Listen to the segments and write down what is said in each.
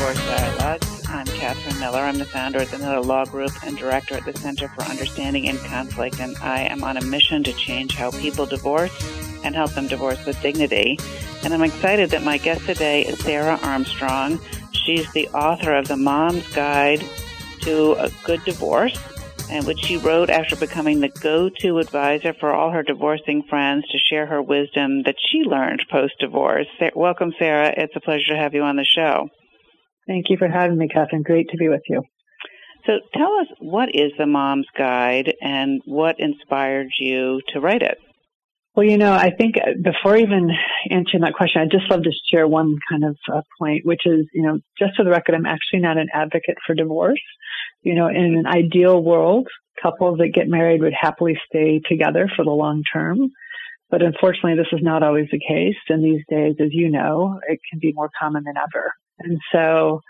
Divorce Dialogues. I'm Catherine Miller. I'm the founder of the Miller Law Group and director at the Center for Understanding in Conflict, and I am on a mission to change how people divorce and help them divorce with dignity. And I'm excited that my guest today is Sarah Armstrong. She's the author of The Mom's Guide to a Good Divorce, and which she wrote after becoming the go-to advisor for all her divorcing friends to share her wisdom that she learned post-divorce. Welcome, Sarah. It's a pleasure to have you on the show. Thank you for having me, Catherine. Great to be with you. So tell us, what is the Mom's Guide and what inspired you to write it? Well, you know, I think uh, before even answering that question, I'd just love to share one kind of uh, point, which is, you know, just for the record, I'm actually not an advocate for divorce. You know, in an ideal world, couples that get married would happily stay together for the long term. But unfortunately, this is not always the case. And these days, as you know, it can be more common than ever. And so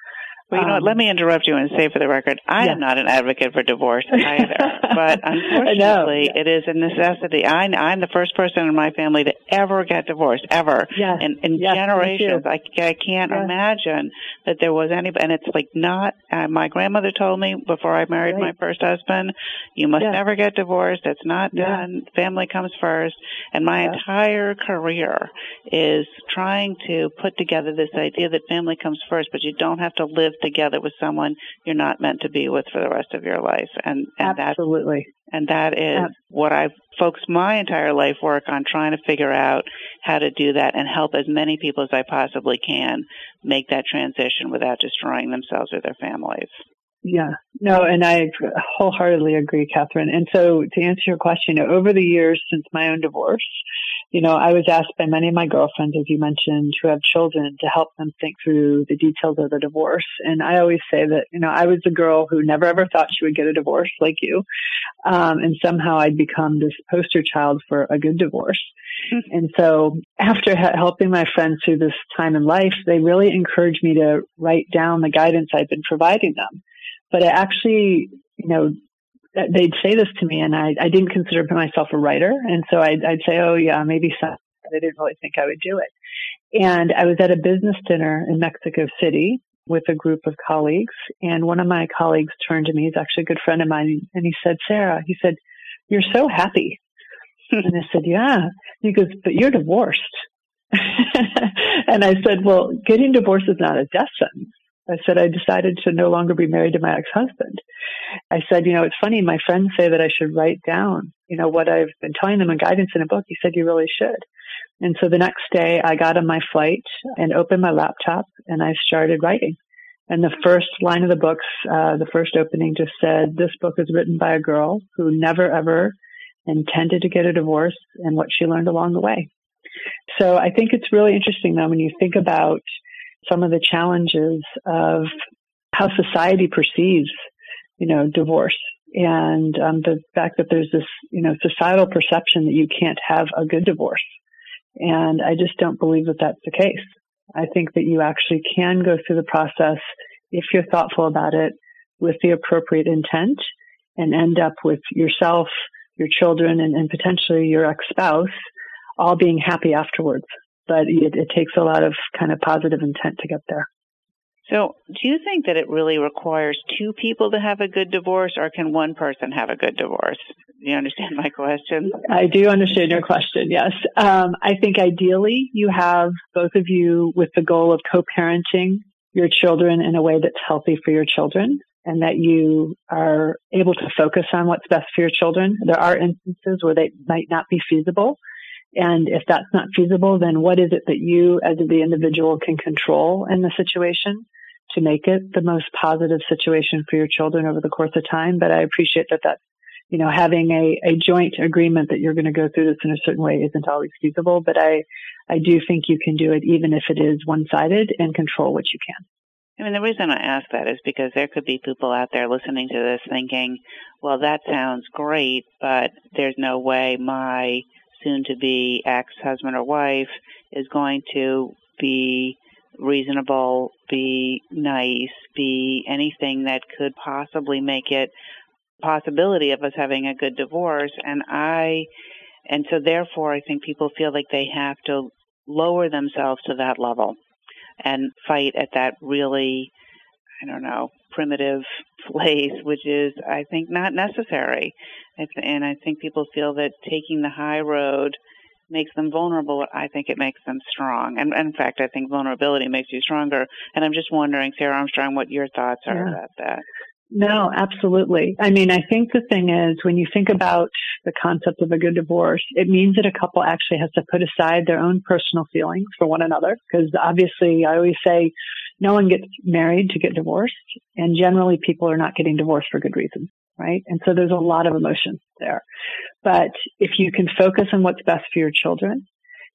well, you know what? Let me interrupt you and say for the record, I yeah. am not an advocate for divorce either. but unfortunately, it is a necessity. I, I'm the first person in my family to ever get divorced, ever. Yes. In, in yes, generations. I, I can't yes. imagine that there was any, and it's like not, uh, my grandmother told me before I married right. my first husband, you must yes. never get divorced. It's not done. Family comes first. And my entire career is trying to put together this idea that family comes first, but you don't have to live together with someone you're not meant to be with for the rest of your life. And, and absolutely. That, and that is what I've focused my entire life work on trying to figure out how to do that and help as many people as I possibly can make that transition without destroying themselves or their families. Yeah, no, and I wholeheartedly agree, Catherine. And so to answer your question, over the years since my own divorce, you know, I was asked by many of my girlfriends, as you mentioned, who have children to help them think through the details of the divorce. And I always say that, you know, I was a girl who never ever thought she would get a divorce like you. Um, and somehow I'd become this poster child for a good divorce. Mm-hmm. And so after ha- helping my friends through this time in life, they really encouraged me to write down the guidance I've been providing them but I actually, you know, they'd say this to me and I, I didn't consider myself a writer. And so I'd, I'd say, oh yeah, maybe some, I didn't really think I would do it. And I was at a business dinner in Mexico City with a group of colleagues. And one of my colleagues turned to me. He's actually a good friend of mine. And he said, Sarah, he said, you're so happy. and I said, yeah. He goes, but you're divorced. and I said, well, getting divorced is not a death sentence. I said I decided to no longer be married to my ex-husband. I said, you know, it's funny. My friends say that I should write down, you know, what I've been telling them in guidance in a book. He said you really should. And so the next day I got on my flight and opened my laptop and I started writing. And the first line of the books, uh, the first opening just said, this book is written by a girl who never ever intended to get a divorce and what she learned along the way. So I think it's really interesting though when you think about some of the challenges of how society perceives, you know, divorce and um, the fact that there's this, you know, societal perception that you can't have a good divorce. And I just don't believe that that's the case. I think that you actually can go through the process if you're thoughtful about it with the appropriate intent and end up with yourself, your children, and, and potentially your ex-spouse all being happy afterwards but it, it takes a lot of kind of positive intent to get there. So, do you think that it really requires two people to have a good divorce, or can one person have a good divorce? Do you understand my question? I do understand your question, yes. Um, I think ideally you have both of you with the goal of co parenting your children in a way that's healthy for your children and that you are able to focus on what's best for your children. There are instances where they might not be feasible, and if that's not feasible, then what is it that you as the individual can control in the situation to make it the most positive situation for your children over the course of time? But I appreciate that that's you know, having a, a joint agreement that you're going to go through this in a certain way isn't always feasible, but I, I do think you can do it even if it is one sided and control what you can. I mean, the reason I ask that is because there could be people out there listening to this thinking, well, that sounds great, but there's no way my soon to be ex husband or wife is going to be reasonable, be nice, be anything that could possibly make it possibility of us having a good divorce. And I and so therefore I think people feel like they have to lower themselves to that level and fight at that really I don't know primitive place which is I think not necessary and I think people feel that taking the high road makes them vulnerable, I think it makes them strong. And, and, in fact, I think vulnerability makes you stronger. And I'm just wondering, Sarah Armstrong, what your thoughts are yeah. about that. No, absolutely. I mean, I think the thing is when you think about the concept of a good divorce, it means that a couple actually has to put aside their own personal feelings for one another. Because obviously, I always say no one gets married to get divorced. And generally, people are not getting divorced for good reasons right? And so there's a lot of emotion there. But if you can focus on what's best for your children,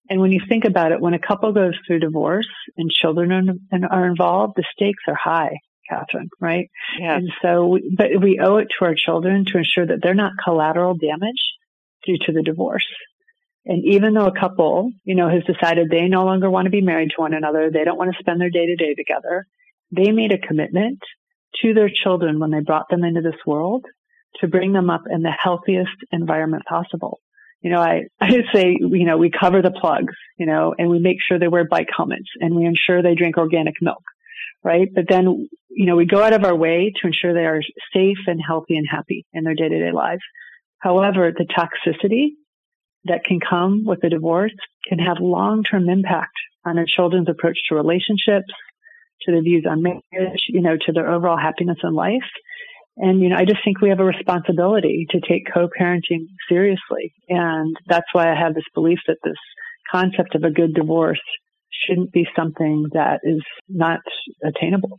and when you think about it, when a couple goes through divorce and children are, are involved, the stakes are high, Catherine, right? Yeah. And so, we, but we owe it to our children to ensure that they're not collateral damage due to the divorce. And even though a couple, you know, has decided they no longer want to be married to one another, they don't want to spend their day to day together, they made a commitment to their children when they brought them into this world to bring them up in the healthiest environment possible. You know, I, I say, you know, we cover the plugs, you know, and we make sure they wear bike helmets and we ensure they drink organic milk, right? But then, you know, we go out of our way to ensure they are safe and healthy and happy in their day to day lives. However, the toxicity that can come with a divorce can have long term impact on a children's approach to relationships, to their views on marriage, you know, to their overall happiness in life. And, you know, I just think we have a responsibility to take co-parenting seriously. And that's why I have this belief that this concept of a good divorce shouldn't be something that is not attainable.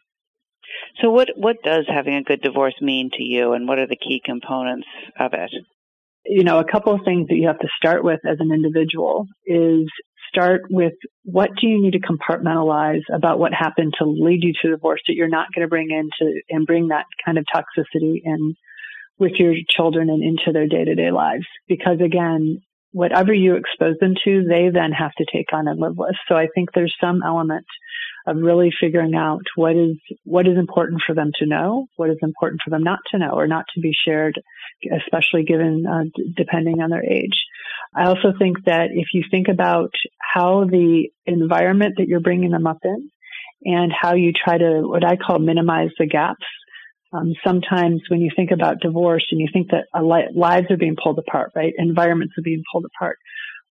So what, what does having a good divorce mean to you and what are the key components of it? You know, a couple of things that you have to start with as an individual is start with what do you need to compartmentalize about what happened to lead you to divorce that you're not going to bring into and bring that kind of toxicity in with your children and into their day to day lives. Because again, whatever you expose them to, they then have to take on and live with. So I think there's some element of really figuring out what is what is important for them to know, what is important for them not to know or not to be shared, especially given uh, d- depending on their age. I also think that if you think about how the environment that you're bringing them up in and how you try to what I call minimize the gaps. Um, sometimes when you think about divorce and you think that li- lives are being pulled apart, right? Environments are being pulled apart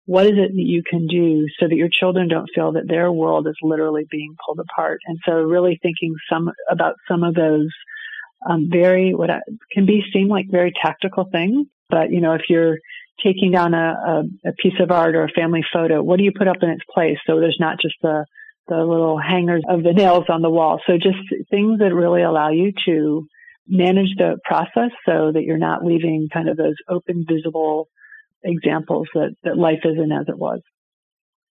what is it that you can do so that your children don't feel that their world is literally being pulled apart? And so really thinking some about some of those um, very what I, can be seem like very tactical things, but you know if you're taking down a, a, a piece of art or a family photo, what do you put up in its place so there's not just the the little hangers of the nails on the wall. So just things that really allow you to manage the process so that you're not leaving kind of those open, visible examples that, that life isn't as it was.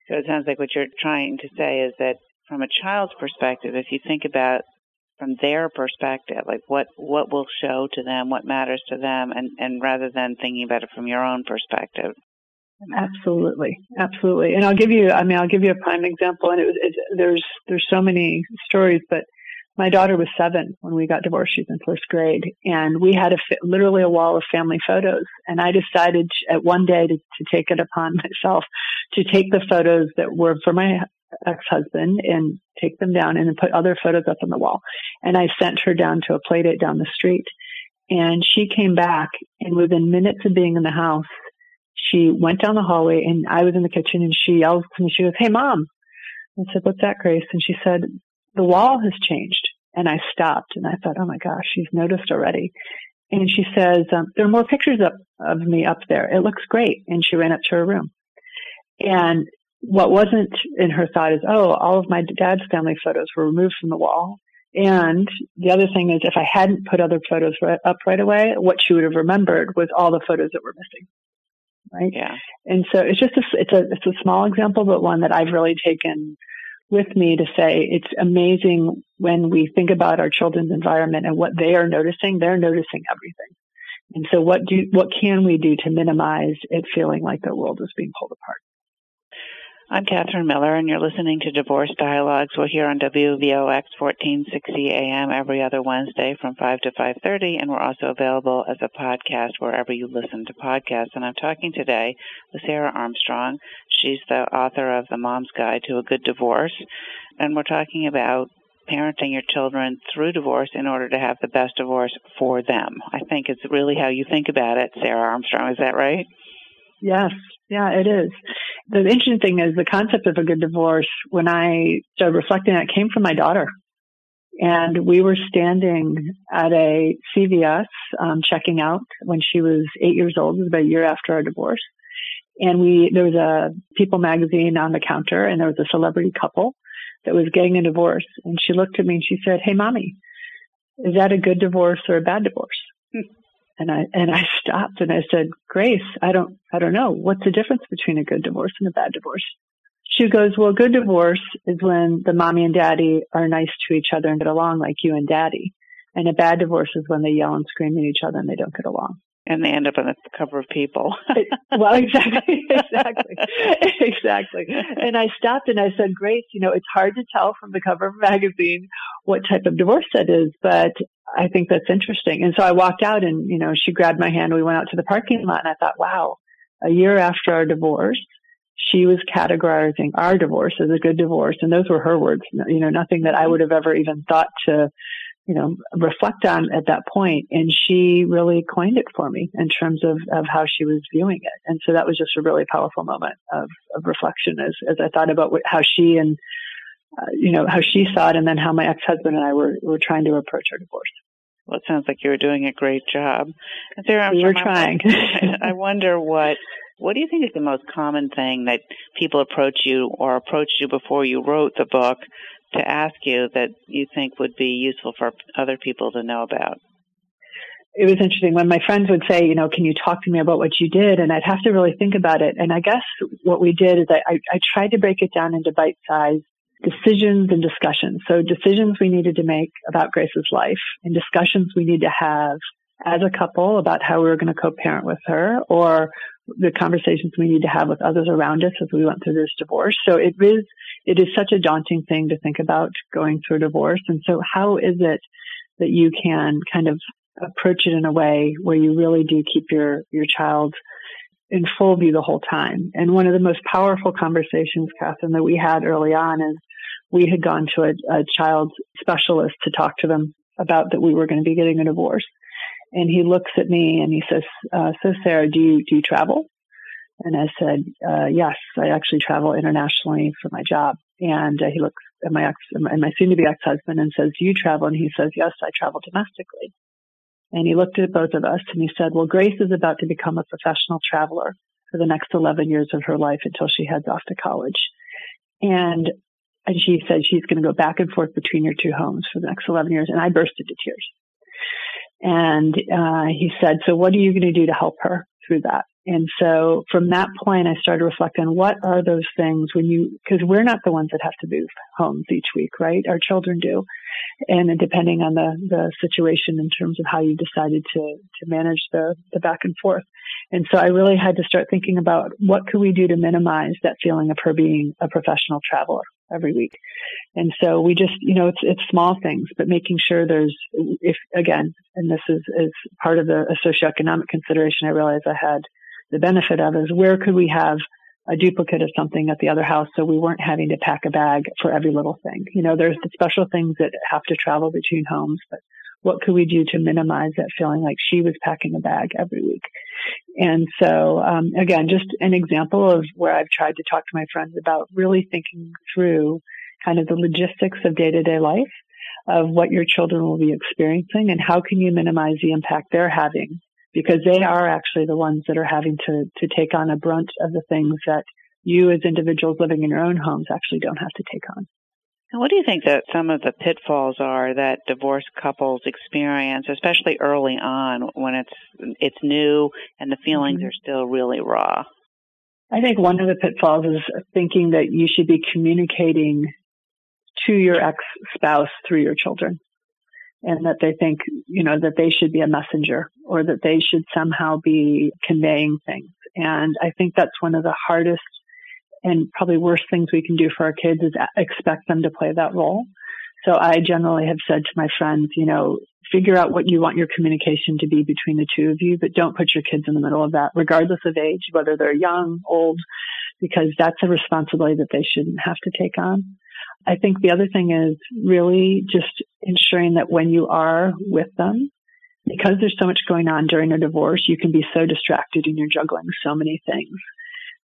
So it sounds like what you're trying to say is that from a child's perspective, if you think about from their perspective, like what, what will show to them, what matters to them, and, and rather than thinking about it from your own perspective. Absolutely, absolutely. And I'll give you, I mean, I'll give you a prime example. And it, it, there's there's so many stories, but my daughter was seven when we got divorced. She's in first grade, and we had a literally a wall of family photos. And I decided at one day to, to take it upon myself to take the photos that were for my ex-husband and take them down and then put other photos up on the wall. And I sent her down to a play date down the street. And she came back and within minutes of being in the house, she went down the hallway and I was in the kitchen and she yells to me, she goes, Hey mom. I said, What's that, Grace? And she said, the wall has changed. And I stopped and I thought, oh my gosh, she's noticed already. And she says, um, there are more pictures up of me up there. It looks great. And she ran up to her room. And what wasn't in her thought is, oh, all of my dad's family photos were removed from the wall. And the other thing is if I hadn't put other photos up right away, what she would have remembered was all the photos that were missing. Right. Yeah. And so it's just a, it's a, it's a small example, but one that I've really taken with me to say it's amazing when we think about our children's environment and what they are noticing, they're noticing everything. And so what do, what can we do to minimize it feeling like the world is being pulled apart? I'm Catherine Miller, and you're listening to Divorce Dialogues. We're here on WVOX 1460 AM every other Wednesday from 5 to 5.30, and we're also available as a podcast wherever you listen to podcasts. And I'm talking today with Sarah Armstrong. She's the author of The Mom's Guide to a Good Divorce, and we're talking about parenting your children through divorce in order to have the best divorce for them. I think it's really how you think about it, Sarah Armstrong. Is that right? Yes, yeah, it is. The interesting thing is the concept of a good divorce, when I started reflecting it, came from my daughter. And we were standing at a CVS um, checking out when she was eight years old. It was about a year after our divorce. And we, there was a People magazine on the counter and there was a celebrity couple that was getting a divorce. And she looked at me and she said, Hey, mommy, is that a good divorce or a bad divorce? And I and I stopped and I said, Grace, I don't I don't know. What's the difference between a good divorce and a bad divorce? She goes, Well, a good divorce is when the mommy and daddy are nice to each other and get along like you and daddy. And a bad divorce is when they yell and scream at each other and they don't get along. And they end up on the cover of People. well, exactly, exactly, exactly. And I stopped and I said, Grace, you know, it's hard to tell from the cover of a magazine what type of divorce that is, but I think that's interesting. And so I walked out and, you know, she grabbed my hand. We went out to the parking lot and I thought, wow, a year after our divorce, she was categorizing our divorce as a good divorce. And those were her words, you know, nothing that I would have ever even thought to, you know, reflect on at that point. And she really coined it for me in terms of, of how she was viewing it. And so that was just a really powerful moment of, of reflection as, as I thought about what, how she and uh, you know, how she saw it and then how my ex-husband and I were, were trying to approach our divorce. Well, it sounds like you were doing a great job. And Sarah, we were trying. I wonder what what do you think is the most common thing that people approach you or approached you before you wrote the book to ask you that you think would be useful for other people to know about? It was interesting when my friends would say, you know, can you talk to me about what you did? And I'd have to really think about it. And I guess what we did is I, I, I tried to break it down into bite size decisions and discussions. So decisions we needed to make about Grace's life and discussions we need to have as a couple about how we were going to co-parent with her or the conversations we need to have with others around us as we went through this divorce. So it is, it is such a daunting thing to think about going through a divorce. And so how is it that you can kind of approach it in a way where you really do keep your, your child in full view the whole time. And one of the most powerful conversations, Catherine, that we had early on is we had gone to a, a child specialist to talk to them about that we were going to be getting a divorce. And he looks at me and he says, uh, "So Sarah, do you do you travel?" And I said, uh, "Yes, I actually travel internationally for my job." And uh, he looks at my ex and my soon-to-be ex-husband and says, "Do you travel?" And he says, "Yes, I travel domestically." And he looked at both of us and he said, "Well, Grace is about to become a professional traveler for the next 11 years of her life until she heads off to college." And and she said she's going to go back and forth between your two homes for the next 11 years. And I burst into tears. And uh, he said, So, what are you going to do to help her through that? And so from that point, I started reflecting what are those things when you, because we're not the ones that have to move homes each week, right? Our children do. And depending on the, the situation in terms of how you decided to, to manage the, the back and forth. And so I really had to start thinking about what could we do to minimize that feeling of her being a professional traveler every week. And so we just, you know, it's, it's small things, but making sure there's, if again, and this is, is part of the socioeconomic consideration I realized I had the benefit of is where could we have a duplicate of something at the other house so we weren't having to pack a bag for every little thing. You know, there's the special things that have to travel between homes, but what could we do to minimize that feeling like she was packing a bag every week? And so, um, again, just an example of where I've tried to talk to my friends about really thinking through kind of the logistics of day to day life of what your children will be experiencing and how can you minimize the impact they're having because they are actually the ones that are having to, to take on a brunt of the things that you as individuals living in your own homes actually don't have to take on. And what do you think that some of the pitfalls are that divorced couples experience, especially early on when it's it's new and the feelings mm-hmm. are still really raw? I think one of the pitfalls is thinking that you should be communicating to your ex spouse through your children and that they think, you know, that they should be a messenger or that they should somehow be conveying things. And I think that's one of the hardest and probably worst things we can do for our kids is expect them to play that role. So I generally have said to my friends, you know, figure out what you want your communication to be between the two of you, but don't put your kids in the middle of that, regardless of age, whether they're young, old, because that's a responsibility that they shouldn't have to take on. I think the other thing is really just ensuring that when you are with them, because there's so much going on during a divorce, you can be so distracted and you're juggling so many things.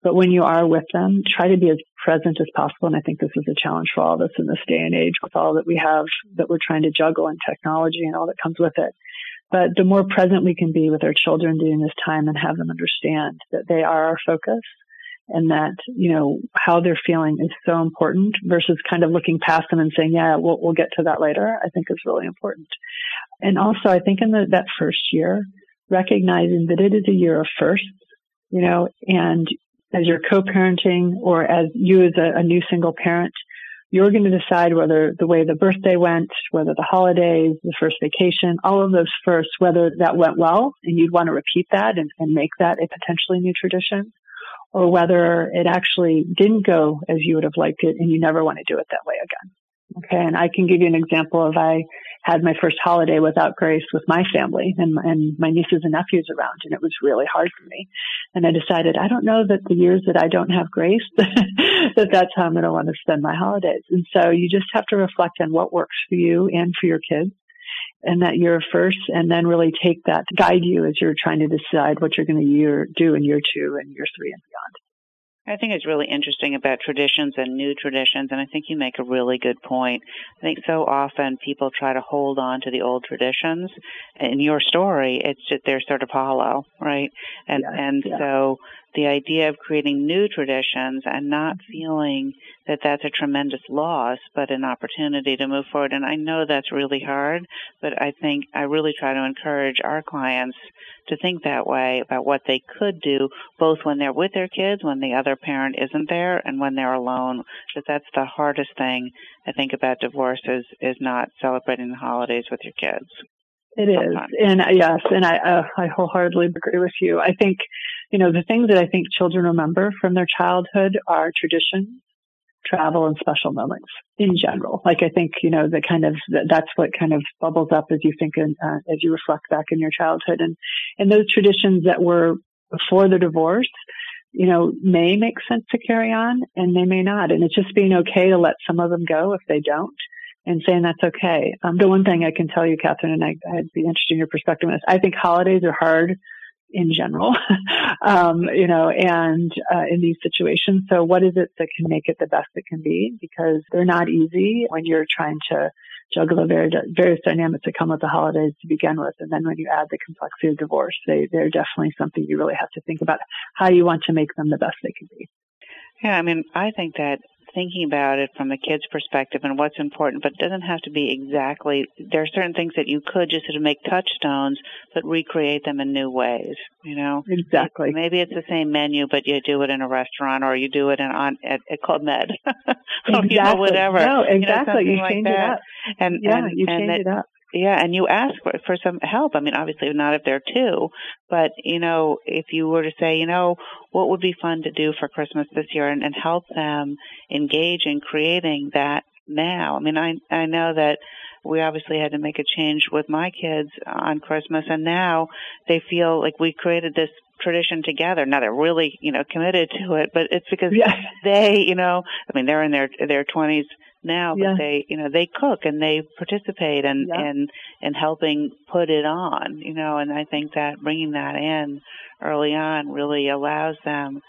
But when you are with them, try to be as present as possible. And I think this is a challenge for all of us in this day and age with all that we have that we're trying to juggle and technology and all that comes with it. But the more present we can be with our children during this time and have them understand that they are our focus and that, you know, how they're feeling is so important versus kind of looking past them and saying, yeah, we'll, we'll get to that later, I think is really important. And also, I think in the, that first year, recognizing that it is a year of firsts, you know, and as you're co-parenting or as you as a, a new single parent, you're going to decide whether the way the birthday went, whether the holidays, the first vacation, all of those first, whether that went well and you'd want to repeat that and, and make that a potentially new tradition or whether it actually didn't go as you would have liked it and you never want to do it that way again. Okay. And I can give you an example of I had my first holiday without grace with my family and, and my nieces and nephews around and it was really hard for me. And I decided I don't know that the years that I don't have grace that that's how I'm going to want to spend my holidays. And so you just have to reflect on what works for you and for your kids and that year first and then really take that to guide you as you're trying to decide what you're going to year, do in year two and year three and beyond. I think it's really interesting about traditions and new traditions, and I think you make a really good point. I think so often people try to hold on to the old traditions. In your story, it's just they're sort of hollow, right? And and yeah. so the idea of creating new traditions and not mm-hmm. feeling that that's a tremendous loss, but an opportunity to move forward. And I know that's really hard, but I think I really try to encourage our clients to think that way about what they could do, both when they're with their kids, when the other parent isn't there, and when they're alone. Because that's the hardest thing I think about divorce is, is not celebrating the holidays with your kids. It is, and uh, yes, and I uh, I wholeheartedly agree with you. I think, you know, the things that I think children remember from their childhood are tradition, travel, and special moments in general. Like I think, you know, the kind of that's what kind of bubbles up as you think and uh, as you reflect back in your childhood, and and those traditions that were before the divorce you know, may make sense to carry on and they may not. And it's just being okay to let some of them go if they don't and saying that's okay. Um, the one thing I can tell you, Catherine, and I, would be interested in your perspective on this, I think holidays are hard in general, um, you know, and uh, in these situations. So what is it that can make it the best it can be? Because they're not easy when you're trying to juggle the various dynamics that come with the holidays to begin with. And then when you add the complexity of divorce, they, they're definitely something you really have to think about how you want to make them the best they can be. Yeah, I mean, I think that thinking about it from the kid's perspective and what's important, but it doesn't have to be exactly. There are certain things that you could just sort of make touchstones, but recreate them in new ways. You know, exactly. Maybe it's the same menu, but you do it in a restaurant or you do it in on at, at Club Med. exactly. you know, whatever. No, exactly. You, know, you change like it up. And yeah, and, you and change that, it up yeah, and you ask for, for some help. I mean, obviously not if they're two, but you know, if you were to say, you know, what would be fun to do for Christmas this year and, and help them engage in creating that now. I mean, I I know that we obviously had to make a change with my kids on Christmas and now they feel like we created this tradition together. Now they're really, you know, committed to it, but it's because they, you know, I mean, they're in their their 20s now, but yeah. they, you know, they cook and they participate and yeah. and and helping put it on, you know, and I think that bringing that in early on really allows them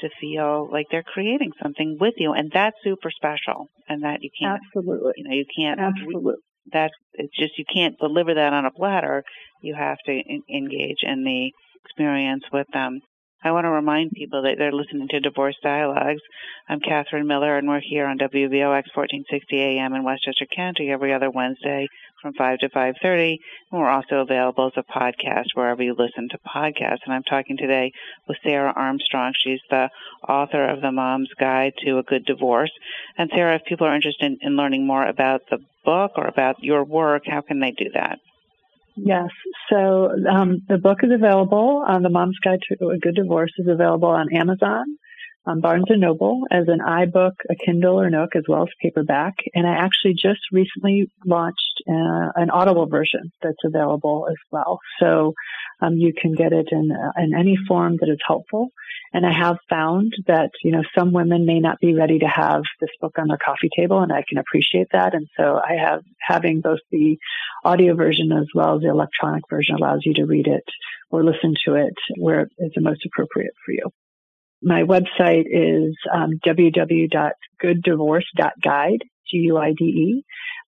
to feel like they're creating something with you, and that's super special, and that you can't, absolutely, you know, you can't, absolutely. That it's just you can't deliver that on a platter. You have to in, engage in the experience with them. I want to remind people that they're listening to Divorce Dialogues. I'm Catherine Miller, and we're here on WVOX 1460 AM in Westchester County every other Wednesday from 5 to 5.30. And we're also available as a podcast wherever you listen to podcasts. And I'm talking today with Sarah Armstrong. She's the author of The Mom's Guide to a Good Divorce. And Sarah, if people are interested in, in learning more about the book or about your work, how can they do that? Yes. So um, the book is available. Uh, the Mom's Guide to a Good Divorce is available on Amazon, on Barnes and Noble as an iBook, a Kindle or Nook, as well as paperback. And I actually just recently launched uh, an Audible version that's available as well. So um, you can get it in, uh, in any form that is helpful. And I have found that, you know, some women may not be ready to have this book on their coffee table, and I can appreciate that. And so I have having both the audio version as well as the electronic version allows you to read it or listen to it where it's the most appropriate for you. My website is um, www.gooddivorce.guide, G-U-I-D-E,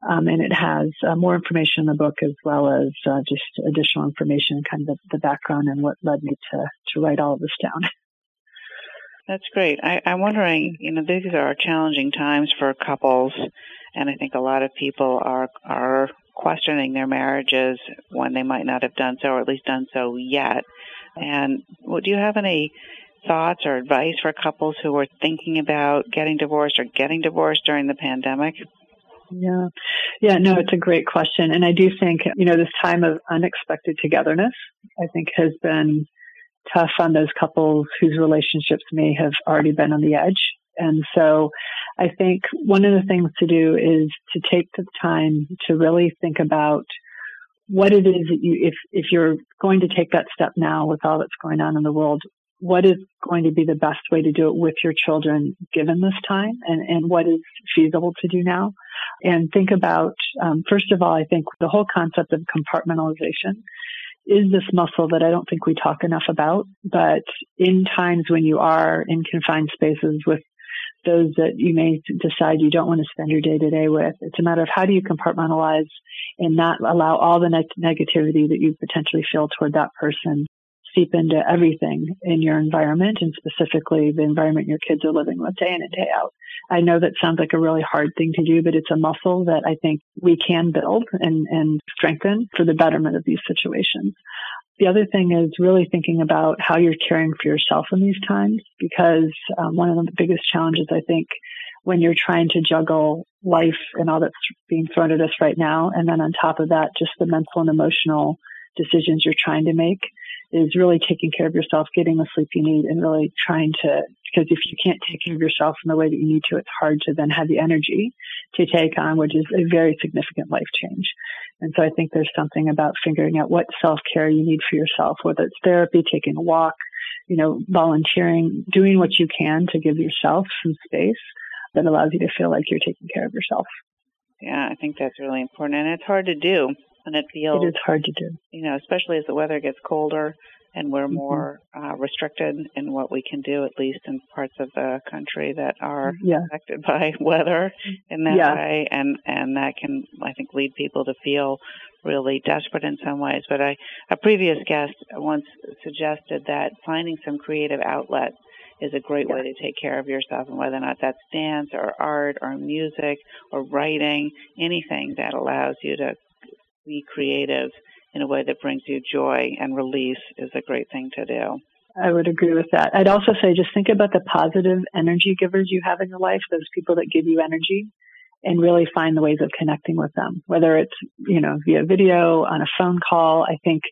um, and it has uh, more information in the book as well as uh, just additional information, kind of the, background and what led me to, to write all of this down. That's great. I, I'm wondering, you know, these are challenging times for couples, and I think a lot of people are are questioning their marriages when they might not have done so, or at least done so yet. And well, do you have any thoughts or advice for couples who are thinking about getting divorced or getting divorced during the pandemic? Yeah. Yeah, no, it's a great question. And I do think, you know, this time of unexpected togetherness, I think has been tough on those couples whose relationships may have already been on the edge. And so I think one of the things to do is to take the time to really think about what it is that you, if, if you're going to take that step now with all that's going on in the world, what is going to be the best way to do it with your children given this time and, and what is feasible to do now. And think about, um, first of all, I think the whole concept of compartmentalization is this muscle that I don't think we talk enough about. But in times when you are in confined spaces with those that you may decide you don't want to spend your day to day with, it's a matter of how do you compartmentalize and not allow all the ne- negativity that you potentially feel toward that person seep into everything in your environment and specifically the environment your kids are living with day in and day out. I know that sounds like a really hard thing to do, but it's a muscle that I think we can build and, and strengthen for the betterment of these situations. The other thing is really thinking about how you're caring for yourself in these times because um, one of the biggest challenges I think when you're trying to juggle life and all that's being thrown at us right now, and then on top of that, just the mental and emotional decisions you're trying to make is really taking care of yourself, getting the sleep you need, and really trying to, because if you can't take care of yourself in the way that you need to, it's hard to then have the energy to take on, which is a very significant life change. And so I think there's something about figuring out what self care you need for yourself, whether it's therapy, taking a walk, you know, volunteering, doing what you can to give yourself some space that allows you to feel like you're taking care of yourself. Yeah, I think that's really important. And it's hard to do and it feels it is hard to do. You know, especially as the weather gets colder and we're mm-hmm. more uh, restricted in what we can do, at least in parts of the country that are yeah. affected by weather in that yeah. way, and and that can I think lead people to feel really desperate in some ways. But I a previous guest once suggested that finding some creative outlet is a great yeah. way to take care of yourself and whether or not that's dance or art or music or writing anything that allows you to be creative in a way that brings you joy and release is a great thing to do. I would agree with that. I'd also say just think about the positive energy givers you have in your life, those people that give you energy, and really find the ways of connecting with them, whether it's, you know, via video, on a phone call. I think,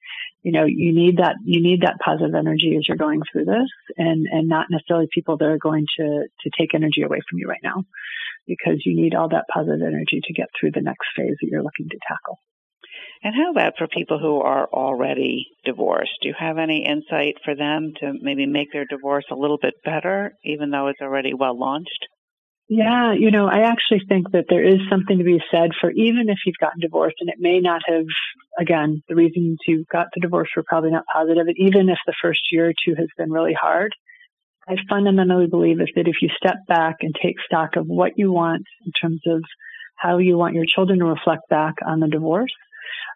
you know, you need that, you need that positive energy as you're going through this and, and not necessarily people that are going to, to take energy away from you right now because you need all that positive energy to get through the next phase that you're looking to tackle. And how about for people who are already divorced? Do you have any insight for them to maybe make their divorce a little bit better, even though it's already well launched? Yeah, you know, I actually think that there is something to be said for even if you've gotten divorced and it may not have, again, the reasons you got the divorce were probably not positive, and even if the first year or two has been really hard, I fundamentally believe is that if you step back and take stock of what you want in terms of how you want your children to reflect back on the divorce,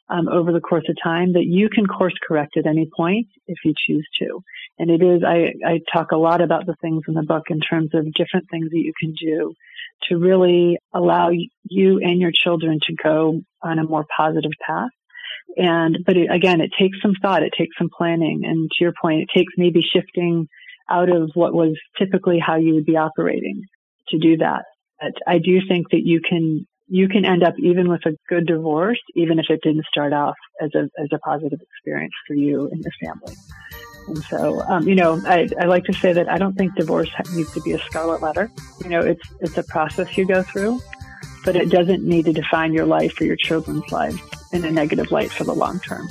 um, over the course of time that you can course correct at any point if you choose to. And it is, I, I talk a lot about the things in the book in terms of different things that you can do to really allow you and your children to go on a more positive path. And, but it, again, it takes some thought, it takes some planning. And to your point, it takes maybe shifting out of what was typically how you would be operating to do that. But I do think that you can, you can end up even with a good divorce, even if it didn't start off as a, as a positive experience for you and your family. And so, um, you know, I, I like to say that I don't think divorce needs to be a scarlet letter. You know, it's it's a process you go through, but it doesn't need to define your life or your children's lives in a negative light for the long term.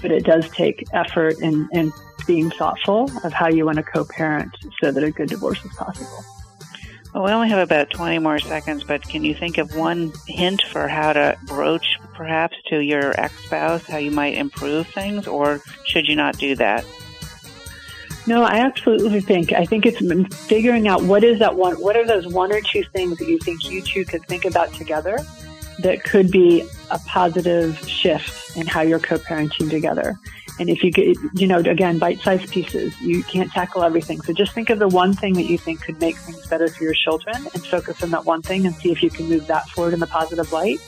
But it does take effort and, and being thoughtful of how you want to co-parent so that a good divorce is possible. Well, we only have about 20 more seconds, but can you think of one hint for how to broach perhaps to your ex spouse how you might improve things, or should you not do that? No, I absolutely think. I think it's figuring out what is that one, what are those one or two things that you think you two could think about together that could be a positive shift in how you're co parenting together. And if you get, you know, again, bite-sized pieces, you can't tackle everything. So just think of the one thing that you think could make things better for your children and focus on that one thing and see if you can move that forward in the positive light.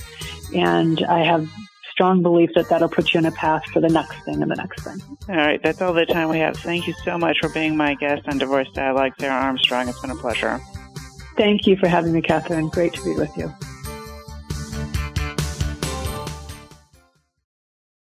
And I have strong belief that that'll put you in a path for the next thing and the next thing. All right. That's all the time we have. Thank you so much for being my guest on Divorce Dialogue, Sarah Armstrong. It's been a pleasure. Thank you for having me, Catherine. Great to be with you.